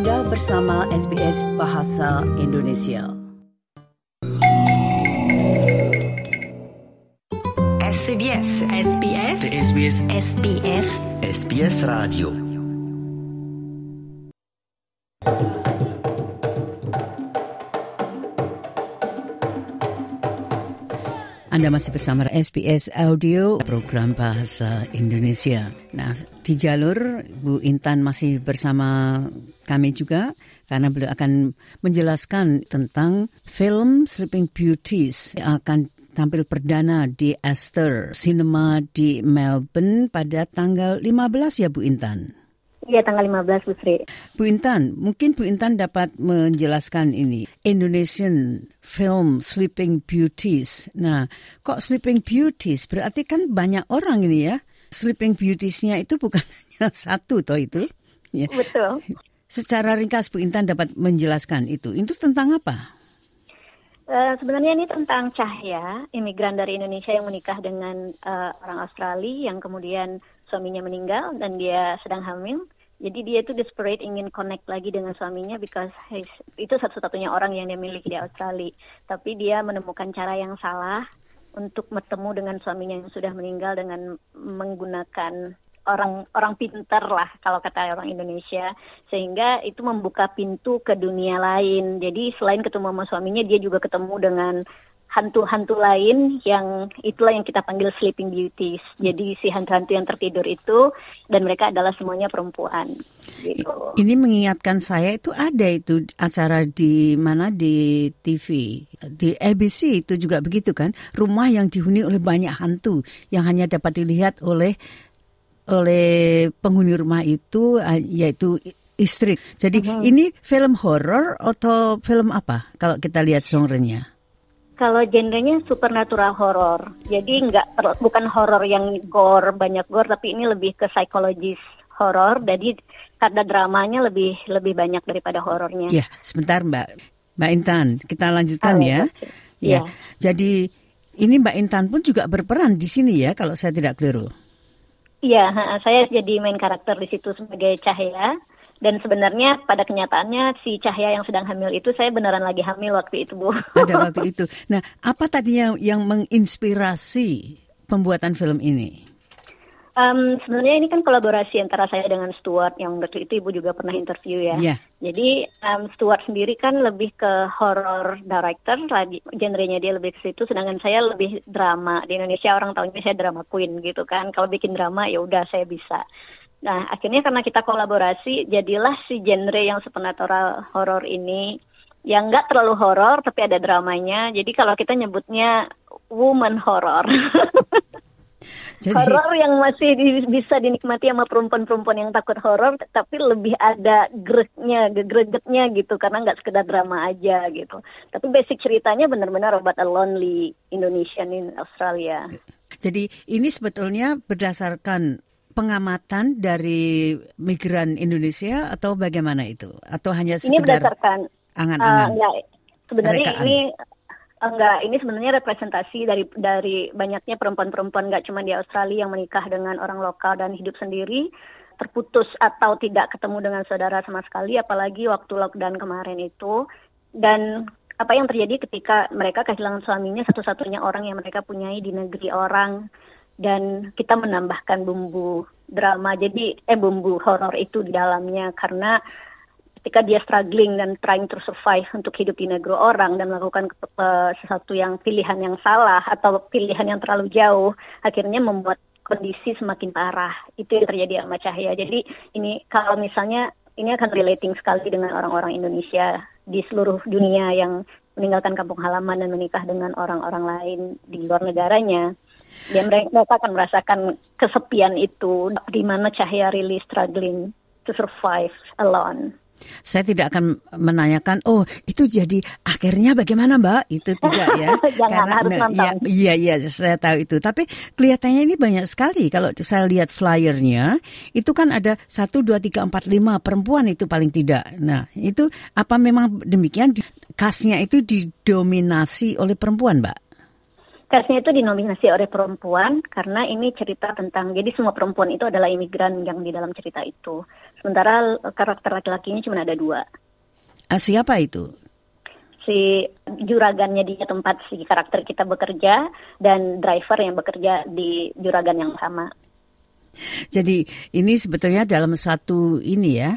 Anda bersama SBS Bahasa Indonesia. SBS SBS SBS SBS SBS Radio Anda masih bersama SBS Audio program Bahasa Indonesia. Nah, di jalur Bu Intan masih bersama kami juga karena beliau akan menjelaskan tentang film Sleeping Beauties yang akan tampil perdana di Astor Cinema di Melbourne pada tanggal 15 ya Bu Intan. Iya tanggal 15 Bu Sri. Bu Intan, mungkin Bu Intan dapat menjelaskan ini. Indonesian film Sleeping Beauties. Nah, kok Sleeping Beauties? Berarti kan banyak orang ini ya. Sleeping Beauties-nya itu bukan hanya satu toh itu. Ya. Betul. Secara ringkas Bu Intan dapat menjelaskan itu. Itu tentang apa? Uh, sebenarnya ini tentang Cahya, imigran dari Indonesia yang menikah dengan uh, orang Australia yang kemudian suaminya meninggal dan dia sedang hamil. Jadi dia itu desperate ingin connect lagi dengan suaminya because he's, itu satu-satunya orang yang dia miliki di Australia. Tapi dia menemukan cara yang salah untuk bertemu dengan suaminya yang sudah meninggal dengan menggunakan orang orang pinter lah kalau kata orang Indonesia sehingga itu membuka pintu ke dunia lain. Jadi selain ketemu sama suaminya dia juga ketemu dengan hantu-hantu lain yang itulah yang kita panggil sleeping beauties. Jadi si hantu-hantu yang tertidur itu dan mereka adalah semuanya perempuan. Gitu. Ini mengingatkan saya itu ada itu acara di mana di TV di ABC itu juga begitu kan rumah yang dihuni oleh banyak hantu yang hanya dapat dilihat oleh oleh penghuni rumah itu yaitu istri. Jadi uh -huh. ini film horor atau film apa kalau kita lihat genrenya? Kalau genrenya supernatural horror, jadi nggak bukan horor yang gore banyak gore, tapi ini lebih ke psikologis horor. Jadi karena dramanya lebih lebih banyak daripada horornya. Ya, sebentar Mbak Mbak Intan, kita lanjutkan oh, ya. Ya. ya. Jadi ini Mbak Intan pun juga berperan di sini ya, kalau saya tidak keliru. Iya, saya jadi main karakter di situ sebagai Cahaya. Dan sebenarnya pada kenyataannya si Cahya yang sedang hamil itu saya beneran lagi hamil waktu itu, Bu. Pada waktu itu. Nah, apa tadi yang, yang menginspirasi pembuatan film ini? Um, sebenarnya ini kan kolaborasi antara saya dengan Stuart yang waktu itu ibu juga pernah interview ya. Yeah. Jadi um, Stuart sendiri kan lebih ke horror director, lagi genrenya dia lebih ke situ, sedangkan saya lebih drama. Di Indonesia orang tahunya saya drama queen gitu kan. Kalau bikin drama ya udah saya bisa. Nah, akhirnya karena kita kolaborasi, jadilah si genre yang supernatural horror ini yang nggak terlalu horror tapi ada dramanya. Jadi kalau kita nyebutnya woman horror. Jadi... Horor yang masih di, bisa dinikmati sama perempuan-perempuan yang takut horor, tapi lebih ada greknya, gregetnya gitu, karena nggak sekedar drama aja gitu. Tapi basic ceritanya benar-benar about a lonely Indonesian in Australia. Jadi ini sebetulnya berdasarkan pengamatan dari migran Indonesia atau bagaimana itu? Atau hanya sekedar angan-angan? Uh, enggak, sebenarnya rekaan. ini enggak, ini sebenarnya representasi dari dari banyaknya perempuan-perempuan nggak cuma di Australia yang menikah dengan orang lokal dan hidup sendiri terputus atau tidak ketemu dengan saudara sama sekali apalagi waktu lockdown kemarin itu dan apa yang terjadi ketika mereka kehilangan suaminya satu-satunya orang yang mereka punyai di negeri orang dan kita menambahkan bumbu drama. Jadi eh bumbu horor itu di dalamnya. Karena ketika dia struggling dan trying to survive untuk hidup di negeri orang dan melakukan uh, sesuatu yang pilihan yang salah atau pilihan yang terlalu jauh akhirnya membuat kondisi semakin parah. Itu yang terjadi sama Cahaya. Jadi ini kalau misalnya ini akan relating sekali dengan orang-orang Indonesia di seluruh dunia yang meninggalkan kampung halaman dan menikah dengan orang-orang lain di luar negaranya dan mereka akan merasakan kesepian itu di mana Cahaya really struggling to survive alone. Saya tidak akan menanyakan, oh itu jadi akhirnya bagaimana Mbak? Itu tidak ya. Jangan Karena, harus Ya, iya iya saya tahu itu. Tapi kelihatannya ini banyak sekali. Kalau saya lihat flyernya, itu kan ada satu dua tiga empat lima perempuan itu paling tidak. Nah itu apa memang demikian? Kasnya itu didominasi oleh perempuan Mbak? Castnya itu dinominasi oleh perempuan karena ini cerita tentang jadi semua perempuan itu adalah imigran yang di dalam cerita itu. Sementara karakter laki-lakinya cuma ada dua. Ah, siapa itu? Si juragannya di tempat si karakter kita bekerja dan driver yang bekerja di juragan yang sama. Jadi ini sebetulnya dalam suatu ini ya,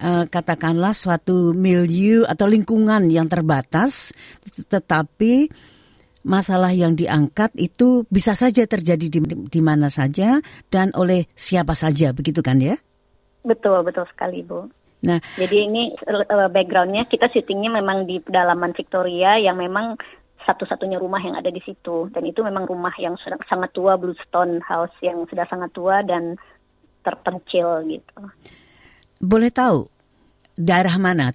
uh, katakanlah suatu milieu atau lingkungan yang terbatas, tetapi masalah yang diangkat itu bisa saja terjadi di, di mana saja dan oleh siapa saja, begitu kan ya? Betul, betul sekali, Bu. Nah, jadi ini uh, backgroundnya kita syutingnya memang di pedalaman Victoria yang memang satu-satunya rumah yang ada di situ dan itu memang rumah yang sudah sangat tua Bluestone House yang sudah sangat tua dan terpencil gitu. Boleh tahu daerah mana?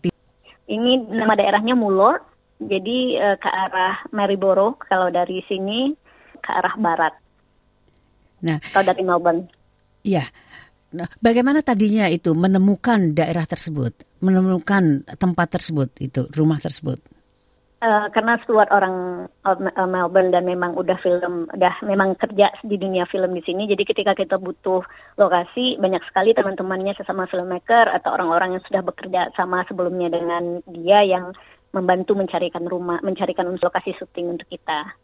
Ini nama daerahnya Mulor jadi uh, ke arah Maryborough kalau dari sini ke arah barat. Nah, kalau dari Melbourne. Iya. Nah, bagaimana tadinya itu menemukan daerah tersebut, menemukan tempat tersebut itu, rumah tersebut? Uh, karena Stuart orang uh, Melbourne dan memang udah film, udah memang kerja di dunia film di sini. Jadi ketika kita butuh lokasi, banyak sekali teman-temannya sesama filmmaker atau orang-orang yang sudah bekerja sama sebelumnya dengan dia yang membantu mencarikan rumah, mencarikan lokasi syuting untuk kita.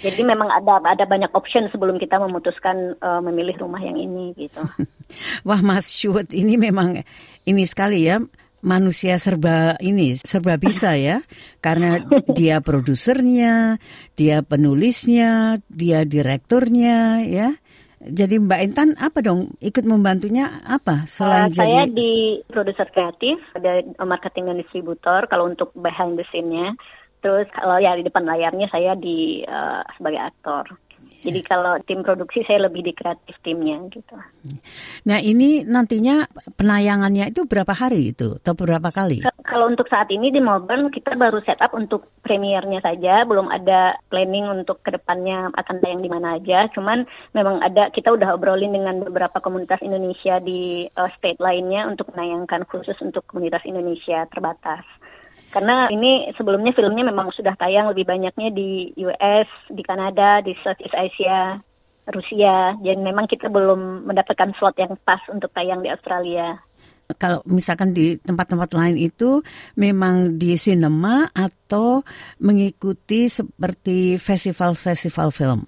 Jadi memang ada ada banyak option sebelum kita memutuskan uh, memilih rumah yang ini gitu. Wah Mas Syuhud ini memang ini sekali ya manusia serba ini serba bisa ya karena dia produsernya, dia penulisnya, dia direkturnya ya. Jadi Mbak Intan apa dong ikut membantunya apa selain uh, jadi saya di produser kreatif, ada marketing dan distributor kalau untuk behind the scene-nya. Terus kalau ya di depan layarnya saya di uh, sebagai aktor. Jadi kalau tim produksi saya lebih di kreatif timnya gitu. Nah ini nantinya penayangannya itu berapa hari itu atau berapa kali? Kalau untuk saat ini di Melbourne kita baru setup untuk premiernya saja, belum ada planning untuk ke depannya akan tayang di mana aja. Cuman memang ada kita udah obrolin dengan beberapa komunitas Indonesia di uh, state lainnya untuk menayangkan khusus untuk komunitas Indonesia terbatas. Karena ini sebelumnya filmnya memang sudah tayang lebih banyaknya di US, di Kanada, di Southeast Asia, Rusia. Jadi memang kita belum mendapatkan slot yang pas untuk tayang di Australia. Kalau misalkan di tempat-tempat lain itu memang di sinema atau mengikuti seperti festival-festival film?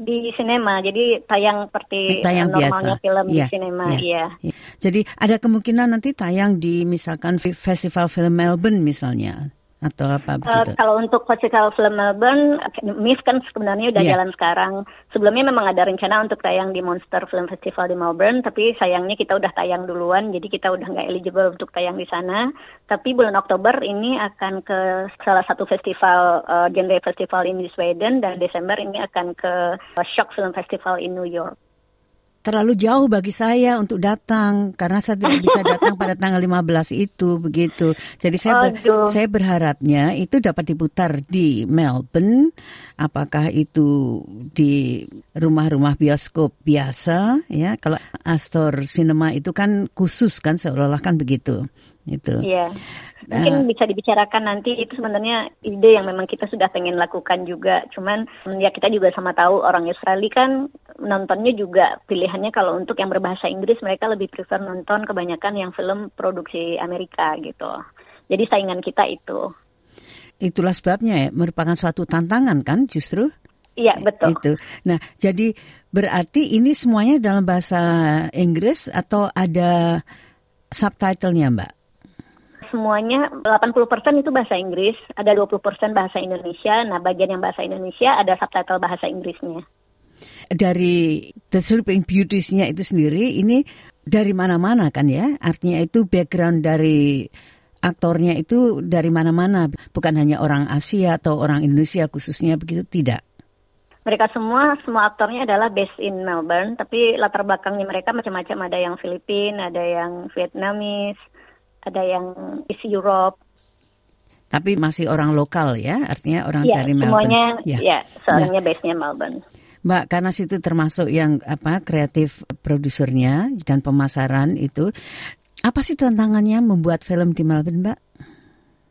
di sinema jadi tayang seperti tayang normalnya biasa. film ya, di iya, sinema ya, iya ya. jadi ada kemungkinan nanti tayang di misalkan festival film Melbourne misalnya atau apa eh, begitu? Uh, kalau untuk festival film Melbourne, MIF kan sebenarnya udah yeah. jalan sekarang. Sebelumnya memang ada rencana untuk tayang di Monster Film Festival di Melbourne, tapi sayangnya kita udah tayang duluan, jadi kita udah nggak eligible untuk tayang di sana. Tapi bulan Oktober ini akan ke salah satu festival uh, genre festival ini di Sweden dan Desember ini akan ke Shock Film Festival in New York terlalu jauh bagi saya untuk datang karena saya tidak bisa datang pada tanggal 15 itu begitu. Jadi saya ber, saya berharapnya itu dapat diputar di Melbourne apakah itu di rumah-rumah bioskop biasa ya. Kalau Astor Cinema itu kan khusus kan seolah-olah kan begitu. Itu. Iya. Mungkin uh, bisa dibicarakan nanti itu sebenarnya ide yang memang kita sudah pengen lakukan juga. Cuman ya kita juga sama tahu orang Australia kan nontonnya juga pilihannya kalau untuk yang berbahasa Inggris mereka lebih prefer nonton kebanyakan yang film produksi Amerika gitu. Jadi saingan kita itu. Itulah sebabnya ya merupakan suatu tantangan kan justru. Iya betul. Itu. Nah jadi berarti ini semuanya dalam bahasa Inggris atau ada subtitlenya Mbak? semuanya 80% itu bahasa Inggris, ada 20% bahasa Indonesia. Nah, bagian yang bahasa Indonesia ada subtitle bahasa Inggrisnya. Dari The Sleeping Beauties-nya itu sendiri ini dari mana-mana kan ya? Artinya itu background dari aktornya itu dari mana-mana, bukan hanya orang Asia atau orang Indonesia khususnya begitu tidak. Mereka semua, semua aktornya adalah based in Melbourne, tapi latar belakangnya mereka macam-macam. Ada yang Filipina, ada yang Vietnamese, ada yang isi Europe. Tapi masih orang lokal ya, artinya orang ya, dari Melbourne. Semuanya, ya, ya soalnya nah, base-nya Melbourne. Mbak, karena situ termasuk yang apa kreatif produsernya dan pemasaran itu, apa sih tantangannya membuat film di Melbourne, Mbak?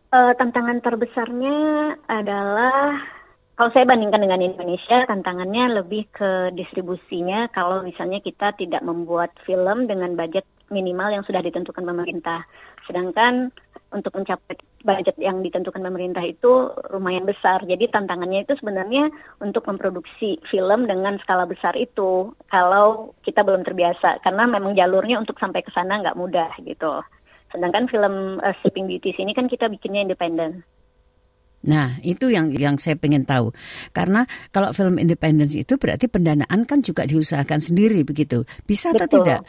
Uh, tantangan terbesarnya adalah Kalau saya bandingkan dengan Indonesia, tantangannya lebih ke distribusinya. Kalau misalnya kita tidak membuat film dengan budget minimal yang sudah ditentukan pemerintah, sedangkan untuk mencapai budget yang ditentukan pemerintah itu lumayan besar. Jadi tantangannya itu sebenarnya untuk memproduksi film dengan skala besar itu. Kalau kita belum terbiasa, karena memang jalurnya untuk sampai ke sana nggak mudah gitu. Sedangkan film uh, Sleeping Beauty ini kan kita bikinnya independen. Nah, itu yang yang saya pengen tahu. Karena kalau film independen itu berarti pendanaan kan juga diusahakan sendiri begitu. Bisa atau Betul. tidak?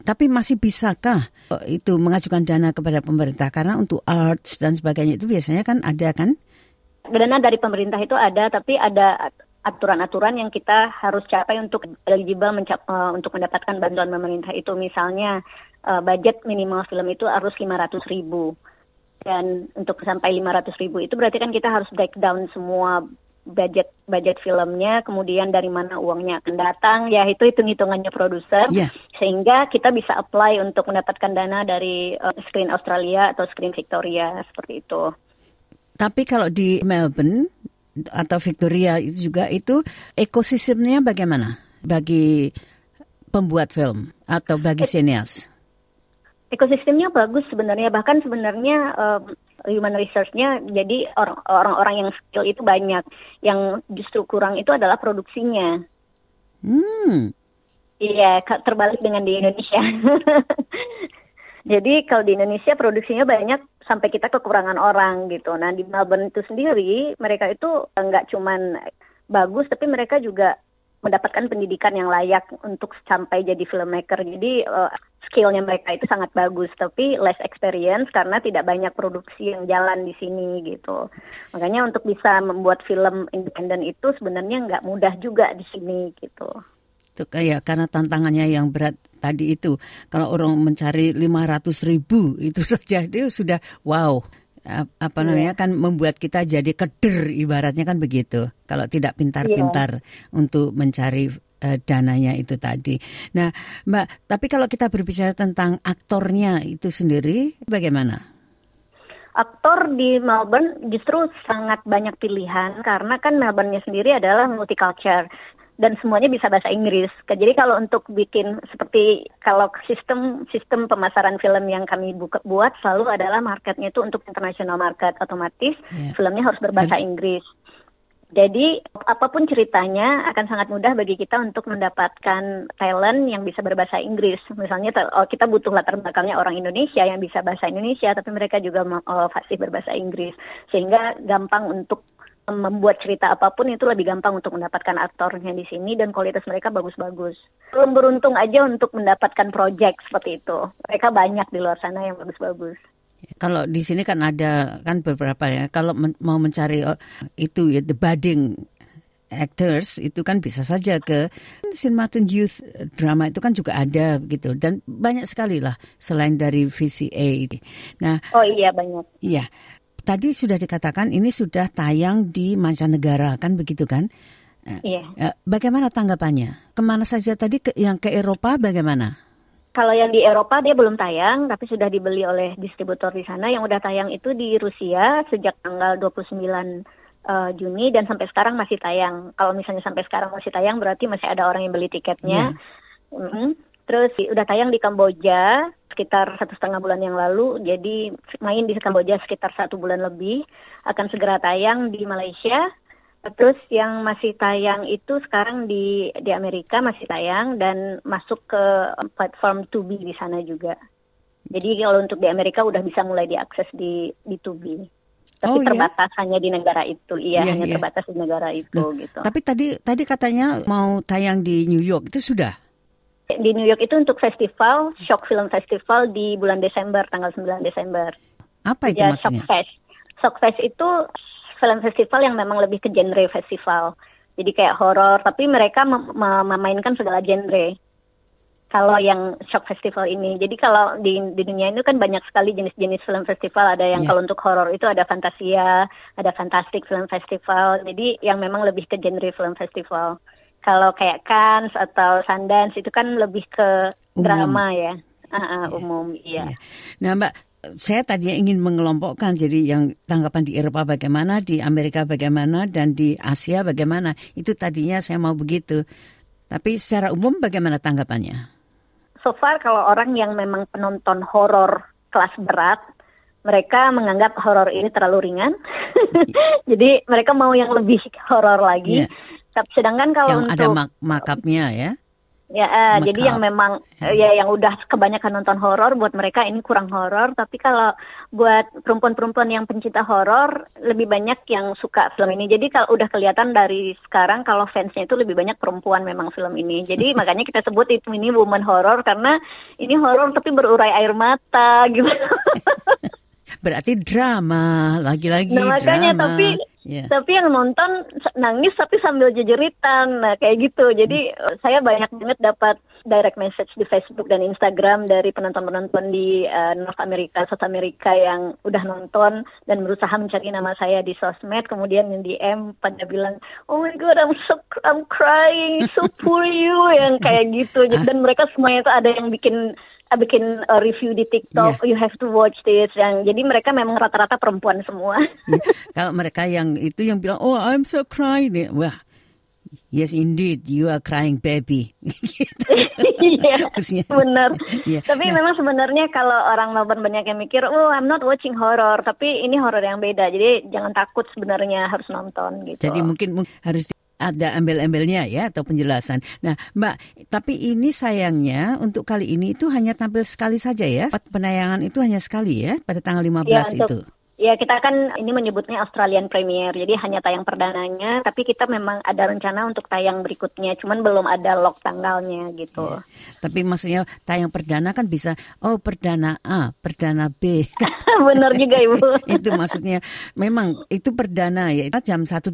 Tapi masih bisakah itu mengajukan dana kepada pemerintah? Karena untuk arts dan sebagainya itu biasanya kan ada kan? Dana dari pemerintah itu ada, tapi ada aturan-aturan yang kita harus capai untuk eligible mencap, uh, untuk mendapatkan bantuan pemerintah itu. Misalnya uh, budget minimal film itu harus 500 ribu. Dan untuk sampai 500 ribu itu berarti kan kita harus breakdown semua budget budget filmnya, kemudian dari mana uangnya akan datang, ya itu hitung hitungannya produser, Ya. sehingga kita bisa apply untuk mendapatkan dana dari uh, Screen Australia atau Screen Victoria seperti itu. Tapi kalau di Melbourne atau Victoria itu juga itu ekosistemnya bagaimana bagi pembuat film atau bagi sinias? Ekosistemnya bagus sebenarnya. Bahkan sebenarnya um, human research-nya jadi orang- orang-orang yang skill itu banyak. Yang justru kurang itu adalah produksinya. Hmm. iya terbalik dengan di Indonesia. Jadi kalau di Indonesia produksinya banyak sampai kita kekurangan orang gitu. Nah di Melbourne itu sendiri mereka itu nggak cuman bagus tapi mereka juga mendapatkan pendidikan yang layak untuk sampai jadi filmmaker. Jadi uh, skillnya mereka itu sangat bagus, tapi less experience karena tidak banyak produksi yang jalan di sini gitu. Makanya untuk bisa membuat film independen itu sebenarnya nggak mudah juga di sini gitu. Itu kayak karena tantangannya yang berat tadi itu. Kalau orang mencari 500 ribu itu saja dia sudah wow. Ap- Apa namanya kan membuat kita jadi keder ibaratnya kan begitu. Kalau tidak pintar-pintar untuk mencari dananya itu tadi. Nah, Mbak, tapi kalau kita berbicara tentang aktornya itu sendiri bagaimana? Aktor di Melbourne justru sangat banyak pilihan karena kan Melbourne-nya sendiri adalah multicultural dan semuanya bisa bahasa Inggris. Jadi kalau untuk bikin seperti kalau sistem sistem pemasaran film yang kami buka, buat selalu adalah marketnya itu untuk international market otomatis Ya. filmnya harus berbahasa Harus- Inggris. Jadi apa pun ceritanya akan sangat mudah bagi kita untuk mendapatkan talent yang bisa berbahasa Inggris. Misalnya oh, kita butuh latar belakangnya orang Indonesia yang bisa bahasa Indonesia, tapi mereka juga ma- oh, fasih berbahasa Inggris, sehingga gampang untuk membuat cerita apa pun itu lebih gampang untuk mendapatkan aktornya di sini dan kualitas mereka bagus-bagus. Belum beruntung aja untuk mendapatkan project seperti itu. Mereka banyak di luar sana yang bagus-bagus. Kalau di sini kan ada kan beberapa ya. Kalau men- mau mencari oh, itu ya the budding actors itu kan bisa saja ke St. Martin Youth Drama itu kan juga ada gitu dan banyak sekali lah selain dari VCA. Nah, Oh iya banyak. iya. Tadi sudah dikatakan ini sudah tayang di mancanegara kan begitu kan? Iya. Eh, Bagaimana tanggapannya? Ke mana saja tadi ke, yang ke Eropa bagaimana? Kalau yang di Eropa dia belum tayang, tapi sudah dibeli oleh distributor di sana. Yang udah tayang itu di Rusia sejak tanggal 29 eh, Juni dan sampai sekarang masih tayang. Kalau misalnya sampai sekarang masih tayang berarti masih ada orang yang beli tiketnya. Mm. Terus udah tayang di Kamboja sekitar satu setengah bulan yang lalu. Jadi main di Kamboja sekitar satu bulan lebih. Akan segera tayang di Malaysia. Terus yang masih tayang itu sekarang di di Amerika masih tayang dan masuk ke platform Tubi di sana juga. Jadi kalau untuk di Amerika udah bisa mulai diakses di di Tubi. Tapi Oh, iya? terbatas hanya di negara itu, iya, Iya, hanya iya. terbatas di negara itu gitu. Tapi tadi tadi katanya mau tayang di New York itu sudah. Di New York itu untuk festival, Shock Film Festival di bulan Desember, tanggal 9 Desember. Apa itu Ya, maksudnya? Shockfest. Shockfest itu film festival yang memang lebih ke genre festival. Jadi kayak horor, tapi mereka mem- mem- memainkan segala genre. Kalau yang Shock Festival ini, jadi kalau di, di dunia ini kan banyak sekali jenis-jenis film festival. Ada yang Iya. kalau untuk horor itu ada Fantasia, ada Fantastic Film Festival. Jadi yang memang lebih ke genre film festival. Kalau kayak Cannes atau Sundance itu kan lebih ke Umum. drama ya, Ah, ah, umum. Iya. Iya. Nah, Mbak, saya tadinya ingin mengelompokkan jadi yang tanggapan di Eropa bagaimana, di Amerika bagaimana, dan di Asia bagaimana. Itu tadinya saya mau begitu. Tapi secara umum bagaimana tanggapannya? So far kalau orang yang memang penonton horor kelas berat, mereka menganggap horor ini terlalu ringan. Jadi mereka mau yang lebih horor lagi. Yeah. Sedangkan kalau yang untuk ada mak makapnya ya. Ya, uh, jadi yang memang uh, ya yang udah kebanyakan nonton horor buat mereka ini kurang horor, tapi kalau buat perempuan-perempuan yang pencinta horor lebih banyak yang suka film ini. Jadi kalau udah kelihatan dari sekarang kalau fansnya itu lebih banyak perempuan memang film ini. Jadi makanya kita sebut itu ini woman horror karena ini horor tapi berurai air mata gitu. Berarti drama, lagi-lagi nah, makanya, drama. tapi yeah. tapi yang nonton nangis tapi sambil jejeritan, nah kayak gitu. Jadi hmm. saya banyak banget dapat direct message di Facebook dan Instagram dari penonton-penonton di uh, North America, South America yang udah nonton dan berusaha mencari nama saya di sosmed. Kemudian yang DM pada bilang, oh my god, I'm so I'm crying, so poor you, yang kayak gitu. Dan mereka semuanya itu ada yang bikin bikin uh, review di TikTok, yeah. you have to watch this. Yang jadi mereka memang rata-rata perempuan semua. Yeah. Kalau mereka yang itu yang bilang, oh I'm so crying, wah. Yes, indeed, you are crying baby. Iya, benar. Yeah. Tapi nah. memang sebenarnya kalau orang Melbourne banyak yang mikir, oh I'm not watching horror, tapi ini horror yang beda. Jadi jangan takut sebenarnya harus nonton gitu. Jadi mungkin harus ada embel-embelnya ya atau penjelasan. Nah, Mbak, tapi ini sayangnya untuk kali ini itu hanya tampil sekali saja ya. Penayangan itu hanya sekali ya pada tanggal 15 ya, untuk, itu. Ya kita kan ini menyebutnya Australian Premier, jadi hanya tayang perdananya, tapi kita memang ada rencana untuk tayang berikutnya, cuman belum ada lock tanggalnya gitu. Ya. Tapi maksudnya tayang perdana kan bisa, oh perdana A, perdana B. Benar juga Ibu. itu maksudnya memang itu perdana ya, jam 1.30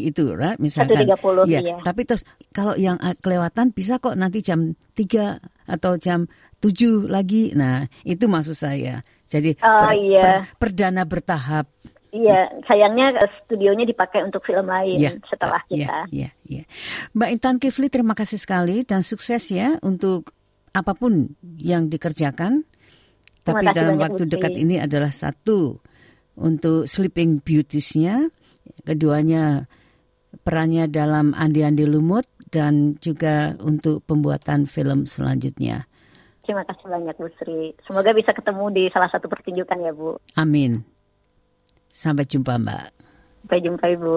itu, right? misalkan. 1.30 ya. ya. Tapi terus kalau yang kelewatan bisa kok nanti jam 3 atau jam 7 lagi. Nah, itu maksud saya. Jadi oh, per, iya. per, perdana bertahap. Iya, sayangnya eh, studionya dipakai untuk film lain ya, setelah iya, kita. Iya, iya, Mbak Intan Kifli terima kasih sekali dan sukses ya untuk apa pun yang dikerjakan. Tapi dalam waktu dekat ini adalah satu untuk Sleeping Beauties-nya, keduanya perannya dalam Andi Andi Lumut dan juga untuk pembuatan film selanjutnya. Terima kasih banyak Bu Sri. Semoga bisa ketemu di salah satu pertunjukan ya Bu. Amin. Sampai jumpa Mbak. Sampai jumpa Ibu.